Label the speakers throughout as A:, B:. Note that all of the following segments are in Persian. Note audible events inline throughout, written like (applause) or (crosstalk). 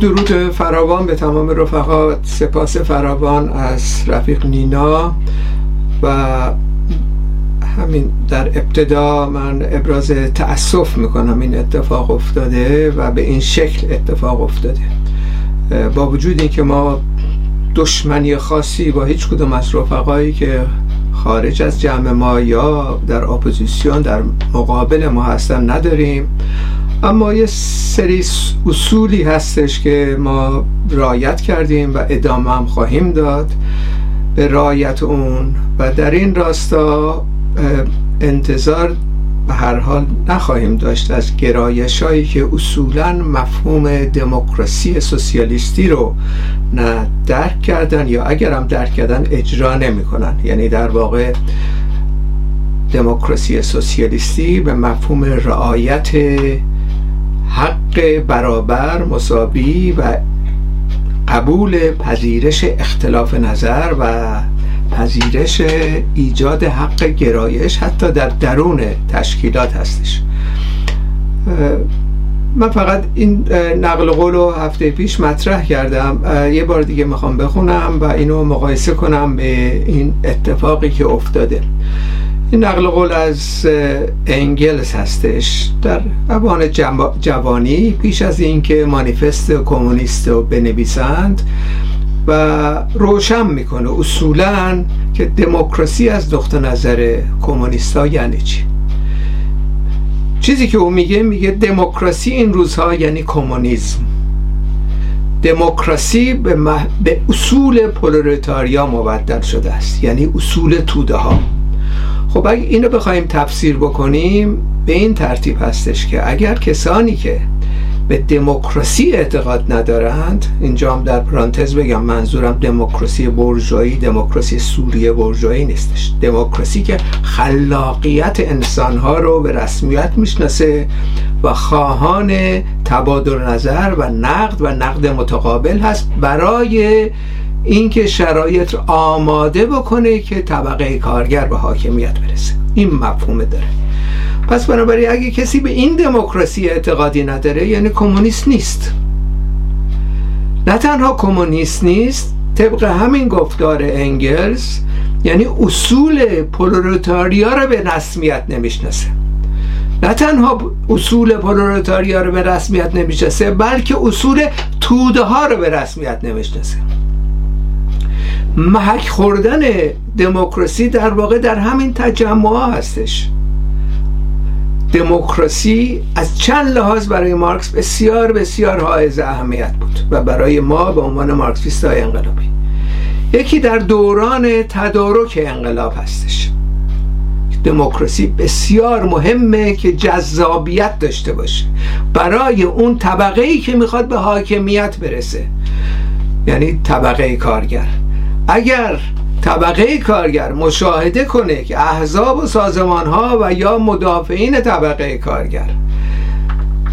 A: درود فراوان به تمام رفقا سپاس فراوان از رفیق نینا و همین در ابتدا من ابراز تأسف می‌کنم این اتفاق افتاده و به این شکل اتفاق افتاده. با وجود اینکه ما دشمنی خاصی با هیچ کدوم از رفقایی که خارج از جمع ما یا در اپوزیسیون در مقابل ما هستن نداریم. اما یه سری اصولی هستش که ما رایت کردیم و ادامه هم خواهیم داد به رایت اون و در این راستا انتظار به هر حال نخواهیم داشت از گرایش هایی که اصولا مفهوم دموکراسی سوسیالیستی رو نه درک کردن یا اگر هم درک کردن اجرا نمی کنن. یعنی در واقع دموکراسی سوسیالیستی به مفهوم رعایت حق برابر مساوی و قبول پذیرش اختلاف نظر و پذیرش ایجاد حق گرایش حتی در درون تشکیلات هستش. من فقط این نقل قول رو هفته پیش مطرح کردم. یه بار دیگه می‌خوام بخونم و اینو مقایسه کنم به این اتفاقی که افتاده. این نقل قول از انگلس هستش در اوان جوانی پیش از اینکه مانیفست کمونیست رو بنویسند و روشن می‌کنه اصولا که دموکراسی از نقطه نظر کمونیستا یعنی چی. چیزی که او میگه میگه دموکراسی این روزها یعنی کمونیسم. دموکراسی به, به اصول پولریتاریا مبدل شده است یعنی اصول توده ها. خب اگه اینو بخوایم تفسیر بکنیم به این ترتیب هستش که اگر کسانی که به دموکراسی اعتقاد ندارند اینجا هم در پرانتز بگم منظورم دموکراسی برجایی دموکراسی سوریه برجایی نیستش. دموکراسی که خلاقیت انسانها رو به رسمیت می‌شناسه و خواهان تبادل نظر و نقد و نقد متقابل هست برای اینکه شرایط آماده بکنه که طبقه کارگر به حاکمیت برسه. این مفهوم داره. پس بنابراین اگه کسی به این دموکراسی اعتقادی نداره یعنی کمونیست نیست. نه تنها کمونیست نیست طبق همین گفتار انگلز یعنی اصول پولروتاریا رو به رسمیت نمی‌شناسه. نه تنها اصول پولروتاریا رو به رسمیت نمی‌شناسه بلکه اصول توده ها رو به رسمیت نمی‌شناسه. محک خوردن دموکراسی در واقع در همین تجمع هستش. دموکراسی از چند لحاظ برای مارکس بسیار بسیار حائز اهمیت بود و برای ما به عنوان مارکسیست های انقلابی. یکی در دوران تدارک انقلاب هستش. دموکراسی بسیار مهمه که جذابیت داشته باشه. برای اون طبقه ای که می‌خواد به حاکمیت برسه. یعنی طبقه کارگر. اگر طبقه کارگر مشاهده کنه که احزاب و سازمان ها و یا مدافعین طبقه کارگر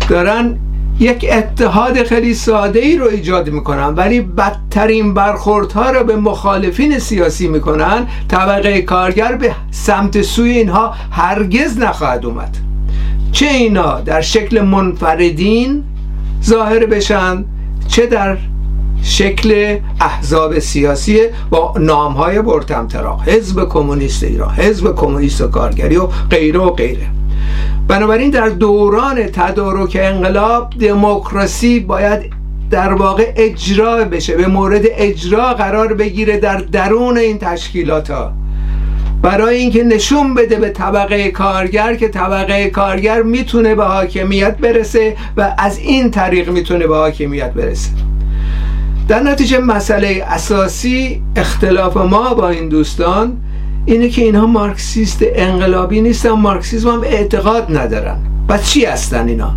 A: دارن یک اتحاد خیلی ساده ای رو ایجاد می‌کنن ولی بدترین برخوردها رو به مخالفین سیاسی می‌کنن طبقه کارگر به سمت سوی اینها هرگز نخواهد اومد. چه اینا در شکل منفردین ظاهر بشن چه در شکل احزاب سیاسی با نام های برتمترا حزب کمونیست ایران حزب کمونیست و کارگری و غیره و غیره. بنابراین در دوران تدارک انقلاب دموکراسی باید در واقع اجرا بشه به مورد اجرا قرار بگیره در درون این تشکیلات ها. برای اینکه نشون بده به طبقه کارگر که طبقه کارگر می‌تونه به حاکمیت برسه و از این طریق می‌تونه به حاکمیت برسه. در نتیجه مسئله اساسی اختلاف ما با این دوستان اینه که اینها مارکسیست انقلابی نیستن مارکسیزم هم اعتقاد ندارن. پس چی هستن اینا؟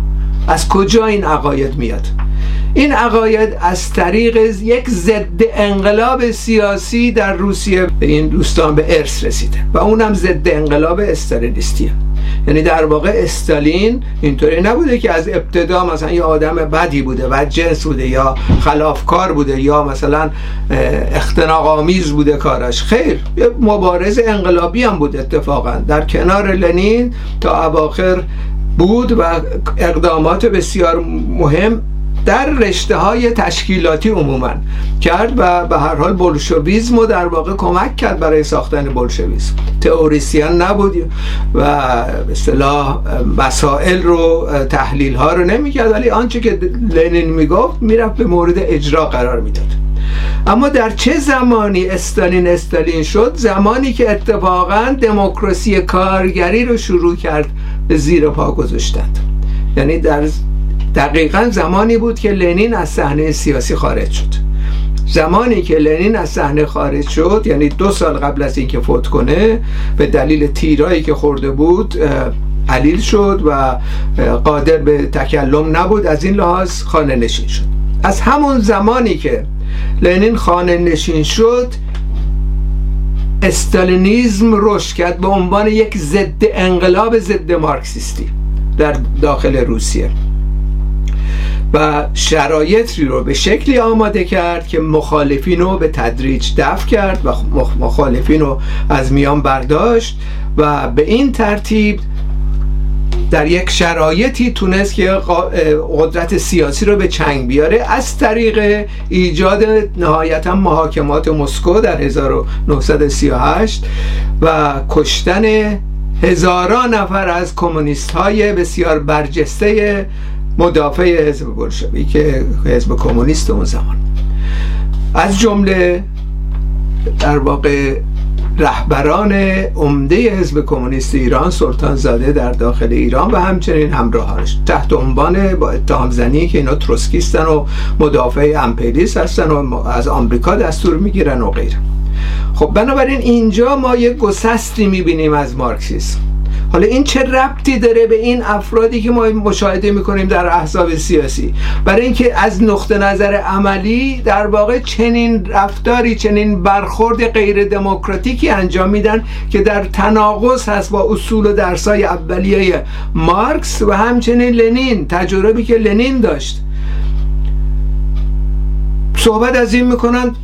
A: از کجا این عقاید میاد؟ این عقاید از طریق یک ضد انقلاب سیاسی در روسیه به این دوستان به ارث رسیده و اونم ضد انقلاب استالینیستیه. یعنی در واقع استالین اینطوری نبوده که از ابتدا مثلا یه آدم بدی بوده و جنس بوده یا خلافکار بوده یا مثلا اختناق آمیز بوده کارش خیر یه مبارز انقلابی هم بود اتفاقا. در کنار لنین تا اواخر بود و اقدامات بسیار مهم در رشته های تشکیلاتی عموما کرد و به هر حال بولشویزم رو در واقع کمک کرد برای ساختن بولشویزم تئوریسیان نبود و اصطلاح مسائل رو تحلیل ها رو نمی‌کرد ولی آنچه که لنین می‌گفت می‌رفت به مورد اجرا قرار می‌داد. اما در چه زمانی استالین استالین شد؟ زمانی که اتفاقا دموکراسی کارگری رو شروع کرد به زیر پا گذاشتند یعنی در دقیقا زمانی بود که لنین از صحنه سیاسی خارج شد. زمانی که لنین از صحنه خارج شد یعنی دو سال قبل از اینکه فوت کنه به دلیل تیرایی که خورده بود علیل شد و قادر به تکلم نبود. از این لحاظ خانه نشین شد. از همون زمانی که لنین خانه نشین شد استالینیزم رشد کرد به عنوان یک ضد انقلاب ضد مارکسیستی در داخل روسیه. و شرایطی رو به شکلی آماده کرد که مخالفین رو به تدریج دفع کرد و مخالفین رو از میان برداشت و به این ترتیب در یک شرایطی تونست که قدرت سیاسی رو به چنگ بیاره. از طریق ایجاد نهایتا محاکمات مسکو در 1938 و کشتن هزاران نفر از کمونیست های بسیار برجسته مدافع حزب که حزب کمونیست اون زمان. از جمله در واقع رهبران عمده حزب کمونیست ایران سلطان زاده در داخل ایران و همچنین همراهانش. تحت عنوان با اتهام زنی که اینا تروسکیستن و مدافع امپریالیست هستن و از آمریکا دستور می‌گیرن و غیره. خب بنابراین اینجا ما یک گسستی می‌بینیم از مارکسیسم. حالا این چه ربطی داره به این افرادی که ما مشاهده می‌کنیم در احزاب سیاسی؟ برای اینکه از نقطه نظر عملی در واقع چنین رفتاری چنین برخورد غیر دموکراتیکی انجام میدن که در تناقض هست با اصول و درسای اولیه مارکس و همچنین لنین تجربی که لنین داشت. صحبت از این می‌کنن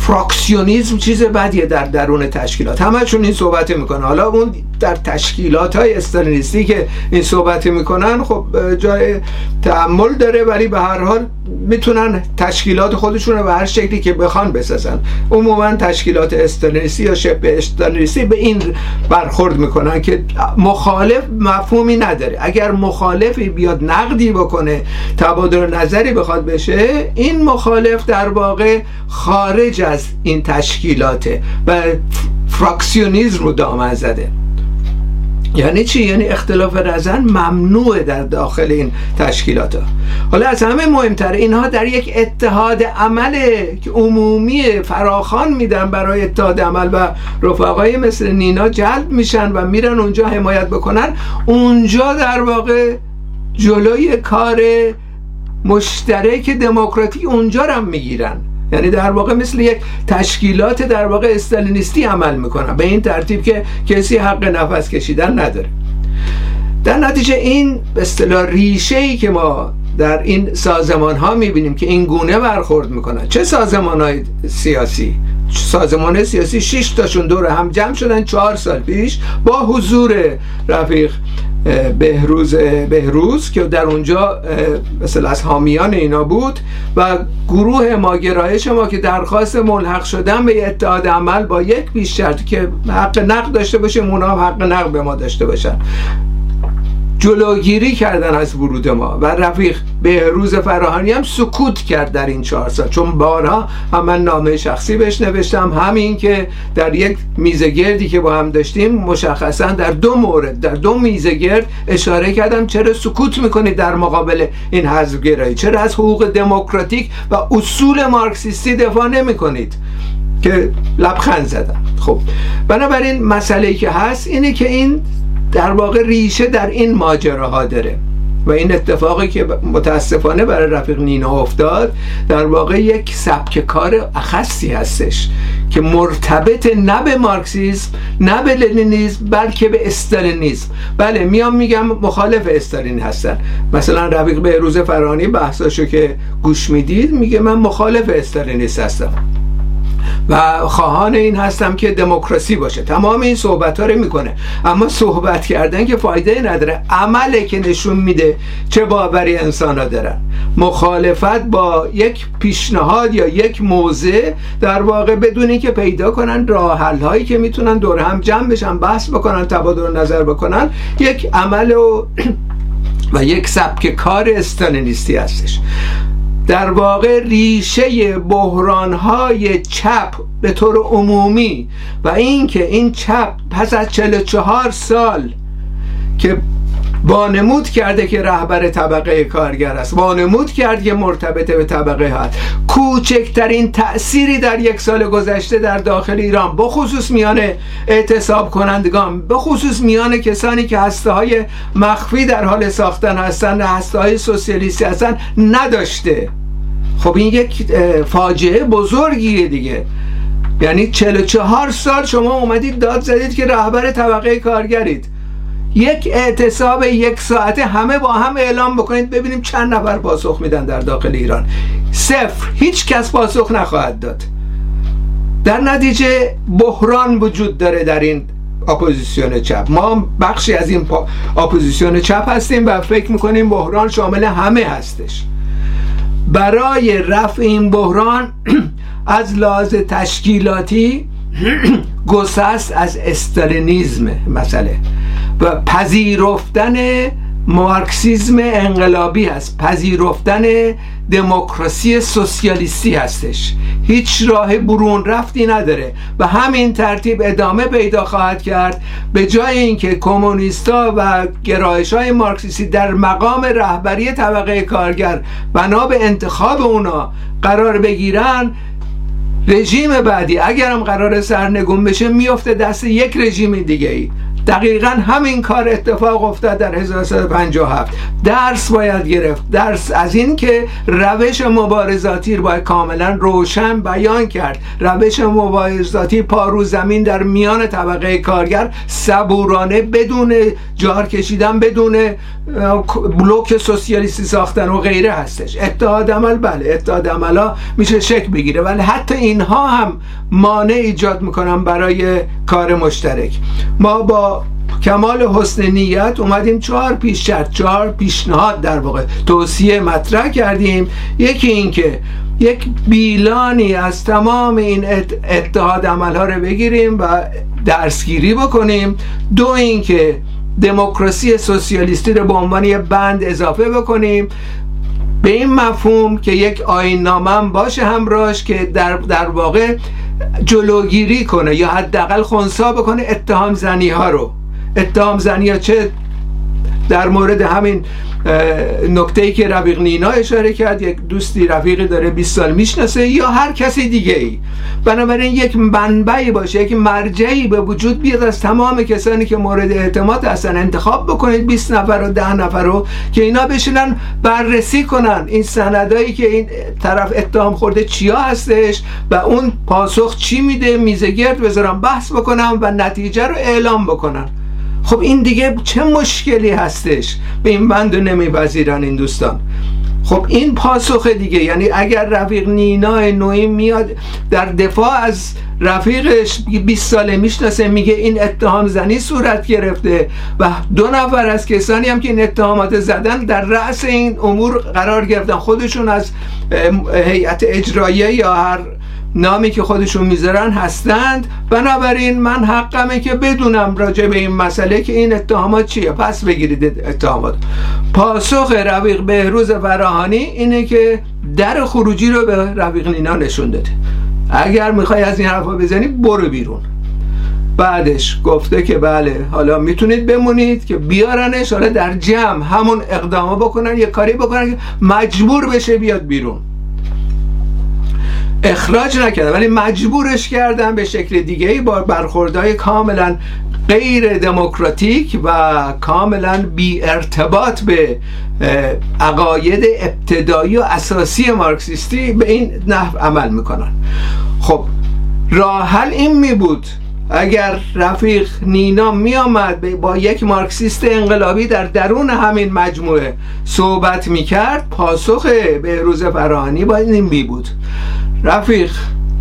A: فراکسیونیزم چیز بدیه در درون تشکیلات. همشون این صحبت می‌کنه. حالا اون در تشکیلات های استالینیستی که این صحبت می‌کنن خب جای تعمل داره ولی به هر حال می‌تونن تشکیلات خودشون رو به هر شکلی که بخوان بسازن. عموما تشکیلات استالینیستی یا شبه استالینیستی به این برخورد می‌کنن که مخالف مفهومی نداره. اگر مخالفی بیاد نقدی بکنه تبادل نظری بخواد بشه این مخالف در واقع خارج از این تشکیلاته و فراکسیونیزم رو دامن زده یعنی چی؟ یعنی اختلاف نظر ممنوعه در داخل این تشکیلات ها. حالا از همه مهمتر اینها در یک اتحاد عمل که عمومی فراخان میدن برای اتحاد عمل و رفقای مثل نینا جلب میشن و میرن اونجا حمایت بکنن اونجا در واقع جلوی کار مشترک دموکراتی اونجا رو هم می‌گیرن یعنی در واقع مثل یک تشکیلات در واقع استالینیستی عمل می‌کنن. به این ترتیب که کسی حق نفس کشیدن نداره. در نتیجه این به اصطلاح ریشه ای که ما در این سازمان ها می‌بینیم که این گونه برخورد می‌کنن. چه سازمان های سیاسی؟ سازمان سیاسی 6 تاشون دور هم جمع شدن چهار سال پیش با حضور رفیق بهروز بهروز که در اونجا مثل از حامیان اینا بود و گروه ما گرایش ما که درخواست ملحق شدن به اتحاد عمل با یک پیش شرط که حق نقد داشته باشه اونا حق نقد به ما داشته باشن. جلوگیری کردن از ورود ما. و رفیق روز فراهانی هم سکوت کرد در این چهار سال. چون بارها هم من نامه شخصی بهش نوشتم همین که در یک میزه گردی که با هم داشتیم مشخصا در دو مورد در دو میزه گرد اشاره کردم چرا سکوت می‌کنید در مقابل این حزب گرایی چرا از حقوق دموکراتیک و اصول مارکسیستی دفاع نمی‌کنید؟ که لبخند زدم. خب بنابراین مسئله که هست اینه که این در واقع ریشه در این ماجراها داره. و این اتفاقی که متاسفانه برای رفیق نینا افتاد در واقع یک سبک کار اخصی هستش که مرتبط نه به مارکسیسم نه به لنینیسم بلکه به استالینیسم بله میام میگم مخالف استالین هستن. مثلا رفیق به روز فرانی بحثاشو که گوش می‌دید میگه من مخالف استالینیست هستم. و خواهان این هستم که دموکراسی باشه. تمام این صحبت ها رو می‌کنه. اما صحبت کردن که فایده نداره. عمله که نشون میده چه باوری انسان ها دارن. مخالفت با یک پیشنهاد یا یک موضع در واقع بدون که پیدا کنن راه هایی که می‌تونن دور هم جمع بشن بحث بکنن تبادل نظر بکنن یک عمل و (clears throat) و یک سبک کار استالینیستی هستش. در واقع ریشه بحرانهای چپ به طور عمومی و اینکه این چپ پس از 44 سال که بانمود کرده که رهبر طبقه کارگر است بانمود کرد که مرتبط به طبقه هست. کوچکترین تأثیری در یک سال گذشته در داخل ایران بخصوص میان اعتصاب کنندگان بخصوص میان کسانی که هسته های مخفی در حال ساختن هستند هسته های سوسیالیستی هستند نداشته. خب این یک فاجعه بزرگیه دیگه. یعنی 44 سال شما اومدید داد زدید که رهبر طبقه کارگرید. یک اعتصاب یک ساعته همه با هم اعلام بکنید ببینیم چند نفر پاسخ میدن در داخل ایران. صفر. هیچ کس پاسخ نخواهد داد. در نتیجه بحران وجود داره در این اپوزیسیون چپ. ما بخشی از این اپوزیسیون چپ هستیم و فکر می‌کنیم بحران شامل همه هستش. برای رفع این بحران (clears throat) از لحاظ تشکیلاتی (clears throat) گسست از استالینیزم مسئله و پذیرفتن مارکسیزم انقلابی هست. پذیرفتن دموکراسی سوسیالیستی هستش. هیچ راه برون رفتی نداره. و همین ترتیب ادامه پیدا خواهد کرد. به جای اینکه کمونیستا و گرایش های مارکسیستی در مقام رهبری طبقه کارگر بنا به انتخاب اونا قرار بگیرن رژیم بعدی اگرم قرار سرنگون بشه میفته دست یک رژیم دیگه ای دقیقا همین کار اتفاق افتاد در 1357 درس باید گرفت. درس از این که روش مبارزاتی رو باید کاملا روشن بیان کرد. روش مبارزاتی پارو زمین در میان طبقه کارگر صبورانه بدون جار کشیدن بدون بلوک سوسیالیستی ساختن و غیره هستش. اتحاد عمل بله اتحاد عمل ها میشه شک بگیره. ولی حتی اینها هم مانع ایجاد می‌کنن برای کار مشترک. ما با کمال حسن نیت اومدیم چهار پیش شرط چهار پیشنهاد در واقع. توصیه مطرح کردیم. یکی اینکه یک بیلانی از تمام این اتحاد عملها رو بگیریم و درسگیری بکنیم. دو اینکه دموکراسی سوسیالیستی رو به عنوان یه بند اضافه بکنیم. به این مفهوم که یک آین نامم باشه همراهش که در, در واقع جلوگیری کنه یا حداقل خونسا بکنه اتهام زنی ها رو. اتهام زنی چه در مورد همین نکته ای که رفیق نینا اشاره کرد یک دوستی رفیقی داره 20 سال می‌شناسه یا هر کسی دیگه ای بنابراین یک منبعی باشه یک مرجعی به وجود بیاد از تمام کسانی که مورد اعتماد هستن انتخاب بکنید. 20 نفر و 10 نفر رو که اینا بشینن بررسی کنن این سندایی که این طرف اتهام خورده چیا هستش و اون پاسخ چی میده میزه گرد بذارن بحث بکنن و نتیجه رو اعلام بکنن. خب این دیگه چه مشکلی هستش؟ به این بند نمیپذیرن این دوستان. خب این پاسخ دیگه یعنی اگر رفیق نینا نوعی میاد در دفاع از رفیقش 20 ساله می‌شناسه میگه این اتهام زنی صورت گرفته و دو نفر از کسانی هم که این اتهامات زدن در رأس این امور قرار گرفتن خودشون از هیئت اجراییه یا هر نامی که خودشون می‌ذارن هستند. بنابراین من حقمه که بدونم راجع به این مسئله که این اتهامات چیه. پس بگیرید اتهامات. پاسخ رفیق بهروز فراهانی اینه که در خروجی رو به رفیق نینا نشون داده. اگر می‌خوای از این حرفا بزنی برو بیرون. بعدش گفته که بله حالا می‌تونید بمونید که بیارنش حالا در جمع همون اقدامه بکنن یه کاری بکنن که مجبور بشه بیاد بیرون. اخراج نکردن ولی مجبورش کردن به شکل دیگه با برخوردهای کاملا غیر دموکراتیک و کاملا بی ارتباط به عقاید ابتدایی و اساسی مارکسیستی به این نحو عمل می‌کنن. خب راه حل این می بود اگر رفیق نینا می آمد با یک مارکسیست انقلابی در درون همین مجموعه صحبت می کرد پاسخ روز فرانی با این می بود. رفیق.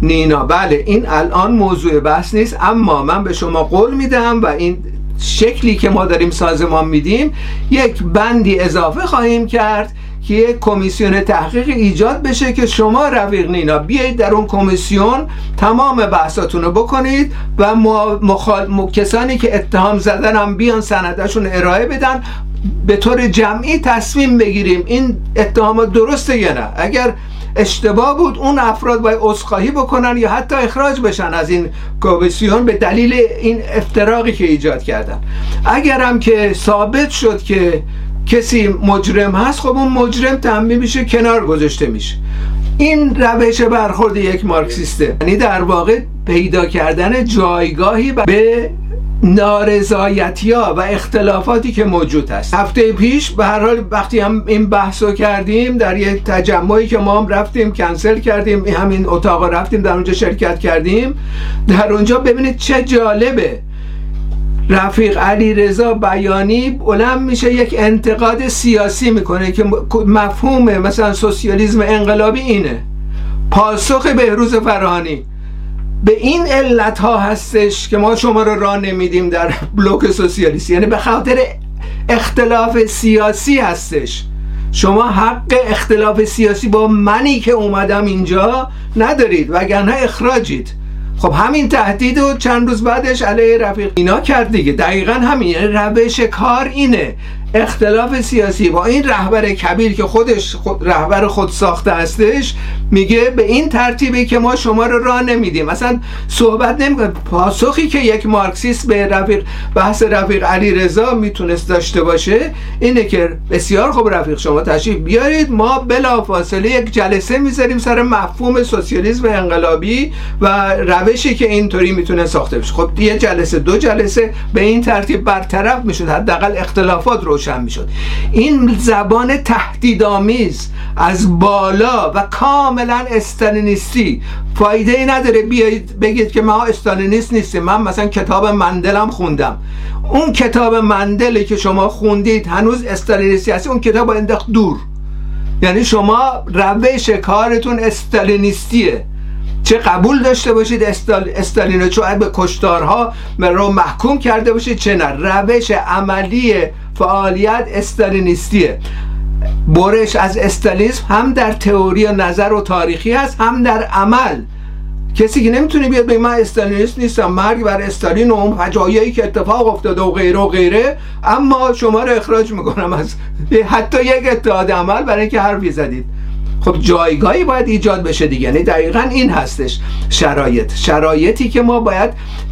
A: نینا بله این الان موضوع بحث نیست اما من به شما قول میدم و این شکلی که ما داریم سازمان میدیم یک بندی اضافه خواهیم کرد که یک کمیسیون تحقیق ایجاد بشه که شما رفیق نینا بیایید در اون کمیسیون تمام بحثاتون رو بکنید و مخال... کسانی که اتهام زدن هم بیان سندشون ارائه بدن. به طور جمعی تصمیم بگیریم این اتهامات درسته یا نه. اگر اشتباه بود اون افراد باید عذرخواهی بکنن یا حتی اخراج بشن از این کمیسیون به دلیل این افتراقی که ایجاد کردن. اگرم که ثابت شد که کسی مجرم هست خب اون مجرم تنبیه میشه کنار گذاشته میشه. این روش برخورد یک مارکسیسته. یعنی در واقع پیدا کردن جایگاهی به نارضایتی ها و اختلافاتی که موجود هست هفته پیش به هر حال وقتی هم این بحث رو کردیم در یک تجمعی که ما هم رفتیم کنسل کردیم همین اتاق رفتیم در اونجا شرکت کردیم. در اونجا ببینید چه جالبه. رفیق علی رضا بیانی بلند میشه یک انتقاد سیاسی می‌کنه که مفهوم مثلا سوسیالیسم انقلابی اینه. پاسخ بهروز فرهانی. به این علت ها هستش که ما شما رو راه نمیدیم در بلوک سوسیالیستی یعنی به خاطر اختلاف سیاسی هستش. شما حق اختلاف سیاسی با منی که اومدم اینجا ندارید وگرنه اخراجید. خب همین تهدید و چند روز بعدش علیه رفیق اینا کرد دیگه. دقیقا همین. یعنی روش کار اینه. اختلاف سیاسی. با این رهبر کبیر که خودش خود رهبر خود ساخته هستش میگه به این ترتیبی که ما شما رو راه نمیدیم. مثلا صحبت نمی‌کنه. پاسخی که یک مارکسیست به رفیق بحث رفیق علی رضا می‌تونست داشته باشه اینه که بسیار خوب رفیق شما تشریف بیارید. ما بلا فاصله یک جلسه می‌ذاریم سر مفهوم سوسیالیسم انقلابی و روشی که اینطوری می‌تونه ساخته بشه. خب یه جلسه دو جلسه به این ترتیب برطرف می‌شد. حداقل اختلافات رو روشن می‌شد این زبان تهدیدآمیز از بالا و کاملا استالینیستی فایده ای نداره بیایید بگید که ما استالینیست نیستیم من مثلا کتاب مندلم خوندم اون کتاب مندلی که شما خوندید هنوز استالینیستی هستی اون کتاب انداخت دور یعنی شما روش کارتون استالینیستیه چه قبول داشته باشید استال... استالینو چون به کشتارها رو محکوم کرده باشید چه نه روش عملی فعالیت استالینیستیه. برش از استالیسم هم در تئوری و نظر و تاریخی هست هم در عمل. کسی که نمی‌تونه بیاد به من استالینیست نیستم مرگ بر استالین و اون فجایعی که اتفاق افتاده و غیره و غیره اما شما رو اخراج می‌کنم از حتی یک اتحاد عمل برای اینکه حرفی زدید. خب جایگاهی باید ایجاد بشه دیگه. یعنی دقیقا این هستش شرایط. شرایطی که ما باید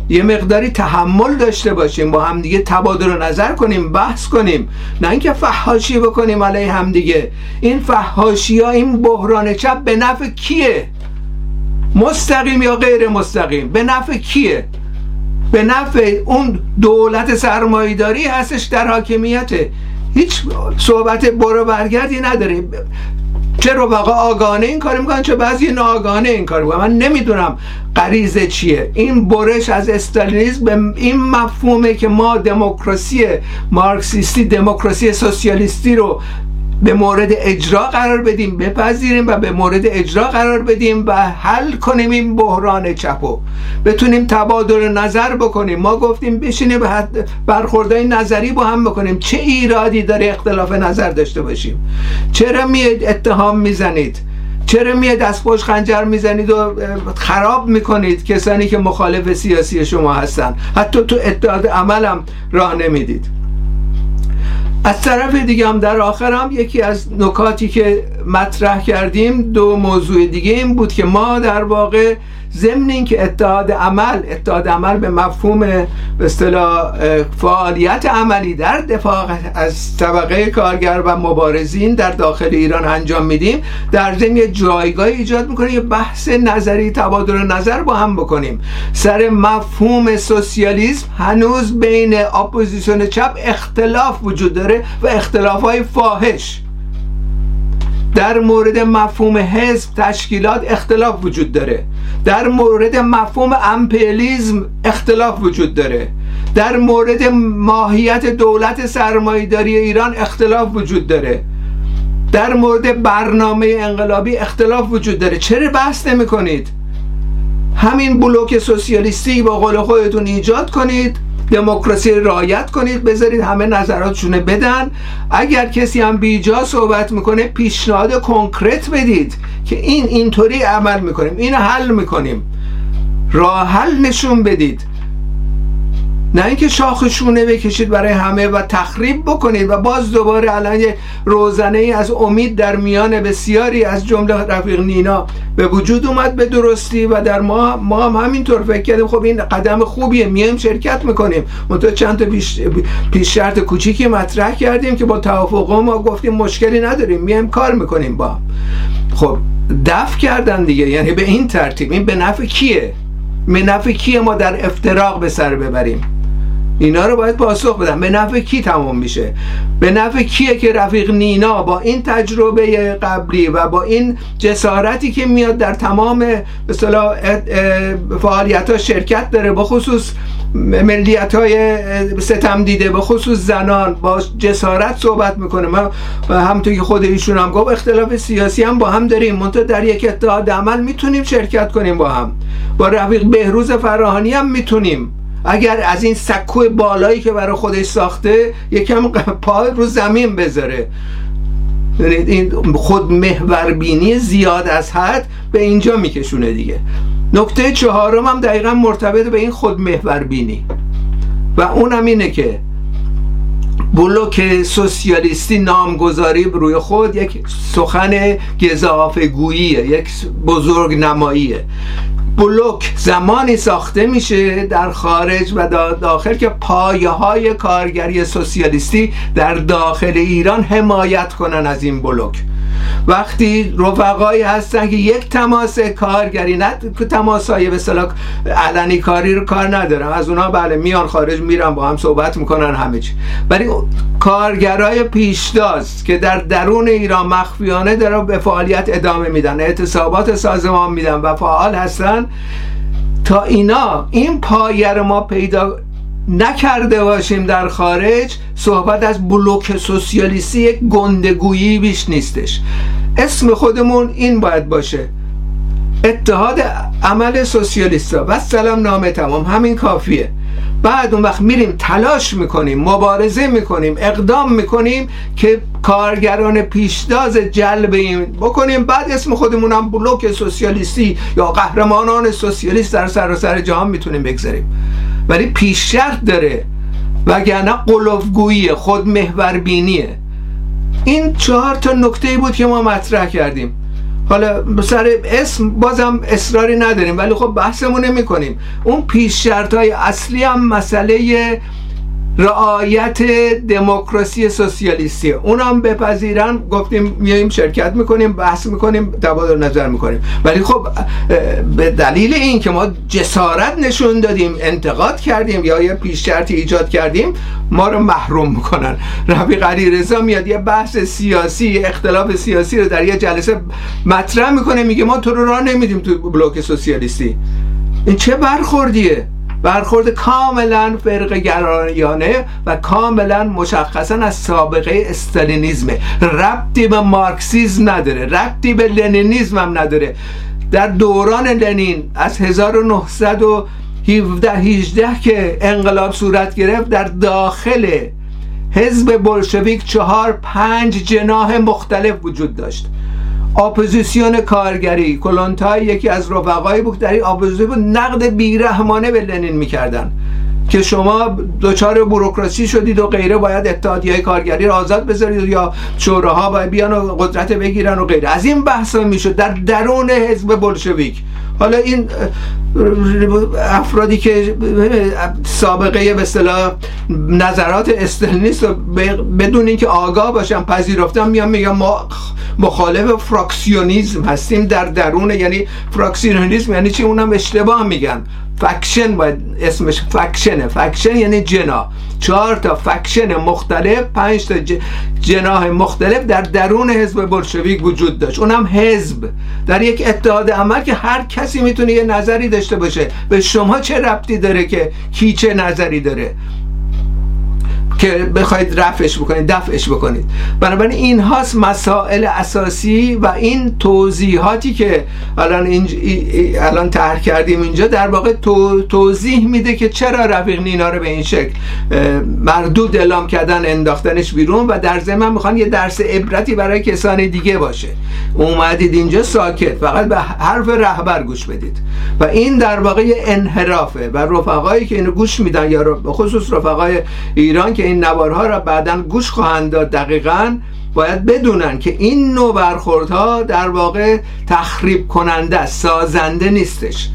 A: یه مقداری تحمل داشته باشیم با همدیگه تبادل نظر کنیم بحث کنیم. نه اینکه فحاشی بکنیم علیه همدیگه این فحاشی ها این بحران چپ به نفع کیه؟ مستقیم یا غیر مستقیم؟ به نفع کیه؟ به نفع اون دولت سرمایداری هستش در حاکمیته هیچ صحبت برو برگردی نداره چه رفقا آگانه این کار می‌کنن چه بعضی ناآگانه این کار می‌کنن. من نمی‌دونم غریزه چیه. این برش از استالینیسم به این مفهومه که ما دموکراسی مارکسیستی دموکراسی سوسیالیستی رو به مورد اجرا قرار بدیم بپذیریم و به مورد اجرا قرار بدیم و حل کنیم این بحران چپو بتونیم تبادل نظر بکنیم. ما گفتیم بشینیم برخوردهای نظری با هم بکنیم. چه ایرادی داره اختلاف نظر داشته باشیم؟ چرا میاد اتهام می‌زنید؟ چرا میاد دست پشت خنجر می‌زنید و خراب می‌کنید کسانی که مخالف سیاسی شما هستن؟ حتی تو اتحاد عملم راه نمی‌دید. از طرف دیگه هم در آخر هم یکی از نکاتی که مطرح کردیم دو موضوع دیگه این بود که ما در واقع ضمن اینکه اتحاد عمل اتحاد عمل به مفهوم به اصطلاح فعالیت عملی در دفاع از طبقه کارگر و مبارزین در داخل ایران انجام میدیم. در ضمن جایگاه ایجاد می‌کنه یه بحث نظری تبادل نظر با هم بکنیم. سر مفهوم سوسیالیسم هنوز بین اپوزیسیون چپ اختلاف وجود داره و اختلاف های فاحش. در مورد مفهوم حزب تشکیلات اختلاف وجود داره. در مورد مفهوم امپریالیزم اختلاف وجود داره. در مورد ماهیت دولت سرمایداری ایران اختلاف وجود داره. در مورد برنامه انقلابی اختلاف وجود داره. چرا بحث نمی کنید همین بلوک سوسیالیستی با قول خودتون ایجاد کنید. دموکراسی رعایت کنید بذارید همه نظراتشون بدن. اگر کسی هم بیجا صحبت می‌کنه پیشنهاد کنکرت بدید که این اینطوری عمل می‌کنیم این حل می‌کنیم. راه حل نشون بدید. نه اینکه شاخشونه بکشید برای همه و تخریب بکنید و باز دوباره الان یه روزنه ای از امید در میان بسیاری از جمله رفیق نینا به وجود اومد به درستی و در ما ما هم همینطور فکر کردیم. خب این قدم خوبیه میایم شرکت می‌کنیم. منتها چند تا پیش, پیش شرط کوچیکی مطرح کردیم که با توافق ما گفتیم مشکلی نداریم میایم کار می‌کنیم با خب دفع کردن دیگه یعنی به این ترتیب. این به نفع کیه؟ به نفع کیه ما در افتراق به سر ببریم؟ اینا رو باید پاسخ بدم به نفع کی تمام میشه؟ به نفع کیه که رفیق نینا با این تجربه قبلی و با این جسارتی که میاد در تمام مثلا فعالیت ها شرکت داره با خصوص ملیت های ستم دیده به خصوص زنان با جسارت صحبت می‌کنه. من همونطور که خود ایشون هم گفت اختلاف سیاسی هم با هم داریم. منتها در یک اتحاد عمل می‌تونیم شرکت کنیم با هم. با رفیق بهروز فراهانی هم می‌تونیم. اگر از این سکو بالایی که برای خودش ساخته یکم (laughs) پای رو زمین بذاره. این خود محوربینی زیاد از حد به اینجا میکشونه دیگه. نکته چهارم هم دقیقا مرتبط به این خود محوربینی. و اونم اینه که بلوک سوسیالیستی نامگذاری روی خود یک سخن گذافه گوییه یک بزرگ نماییه. بلوک زمانی ساخته میشه در خارج و داخل که پایه های کارگری سوسیالیستی در داخل ایران حمایت کنن از این بلوک. وقتی رفقایی هستن که یک تماس کارگری نه تماس های به علنی کاری رو کار ندارم از اونها بله میان خارج میرن با هم صحبت می‌کنن همه چی. ولی کارگرای پیشتاز که در درون ایران مخفیانه دارن به فعالیت ادامه میدن اعتصابات سازمان میدن و فعال هستن تا اینا این پایه ما پیدا نکرده باشیم در خارج صحبت از بلوک سوسیالیستی یک گندگویی بیش نیستش. اسم خودمون این باید باشه. اتحاد عمل سوسیالیست و سلام نامه تمام. همین کافیه. بعد اون وقت میریم تلاش می‌کنیم مبارزه می‌کنیم اقدام می‌کنیم که کارگران پیشداز جلب این بکنیم. بعد اسم خودمون هم بلوک سوسیالیستی یا قهرمانان سوسیالیست در سراسر جهان می‌تونیم بگذاریم. ولی پیش شرط داره وگرنه قلوفگویی خود محوربینیه این چهار تا نکته بود که ما مطرح کردیم. حالا سر اسم بازم اصراری نداریم ولی خب بحثمون نمی کنیم اون پیش شرط های اصلی هم مسئله رعایت دموکراسی سوسیالیستی. اونم بپذیرن. گفتیم میایم شرکت می‌کنیم بحث می‌کنیم تبادل نظر می‌کنیم. ولی خب به دلیل این که ما جسارت نشون دادیم انتقاد کردیم یا یه پیش شرطی ایجاد کردیم ما رو محروم می‌کنن. رفیق علی رضا میاد یه بحث سیاسی اختلاف سیاسی رو در یه جلسه مطرح می‌کنه میگه ما تو رو راه نمیدیم تو بلوک سوسیالیستی. این چه برخوردیه؟ برخورد کاملا فرق گرایانه و کاملا مشخصا از سابقه استالینیزمه. ربطی به مارکسیزم نداره ربطی به لنینیزم هم نداره. در دوران لنین از 1917 18 که انقلاب صورت گرفت در داخل حزب بلشویک چهار پنج جناح مختلف وجود داشت. اپوزیسیون کارگری. کولونتای یکی از رفقایی بود در این اپوزیسیون بود. نقد بیرحمانه به لنین می‌کردن. که شما دچار بوروکراسی شدید و غیره باید اتحادیه کارگری رو آزاد بذارید یا شوراها باید بیان و قدرت بگیرن و غیره. از این بحث می‌شد. در درون حزب بلشویک. حالا این افرادی که سابقه به اصطلاح نظرات استالینیست بدون اینکه آگاه باشن پذیرفتن میان میگن ما مخالف فراکسیونیزم هستیم در درون یعنی فراکسیونیزم یعنی چی؟ اونم اشتباه میگن. faction باید اسمش faction ه. faction یعنی جناح. چهار تا faction مختلف پنج تا جناح مختلف در درون حزب بلشویک وجود داشت. اونم حزب. در یک اتحاد عمل که هر کسی می‌تونه یه نظری داشته باشه؟ به شما چه ربطی داره که کی چه نظری داره؟ که بخواید رفعش بکنید دفعش بکنید. بنابراین این هاست مسائل اساسی و این توضیحاتی که الان اینج... الان طرح کردیم اینجا در واقع تو... توضیح میده که چرا رفیق نینا رو به این شکل مردود اعلام کردن انداختنش بیرون و در ضمن می‌خوان یه درس عبرتی برای کسان دیگه باشه. اومدید اینجا ساکت فقط به حرف رهبر گوش بدید. و این در واقع انحرافه و رفقایی که اینو گوش میدن یا خصوص رفقای ایران که این نوارها را بعدا گوش خواهند داد دقیقا. باید بدونن که این نوع برخوردها در واقع تخریب کننده سازنده نیستش.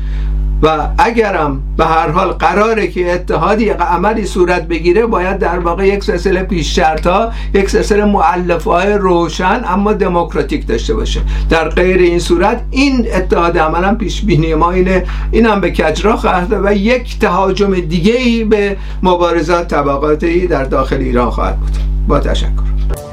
A: و اگرم به هر حال قراره که اتحادی عملی صورت بگیره باید در واقع یک سلسله پیش ها یک سلسله معلف های روشن اما دموکراتیک داشته باشه. در غیر این صورت این اتحاد عملا پیش بینی ما اینه. اینم به کجرا خواهد و یک تهاجم دیگه ای به مبارزات طبقاتی در داخل ایران خواهد بود. با تشکر.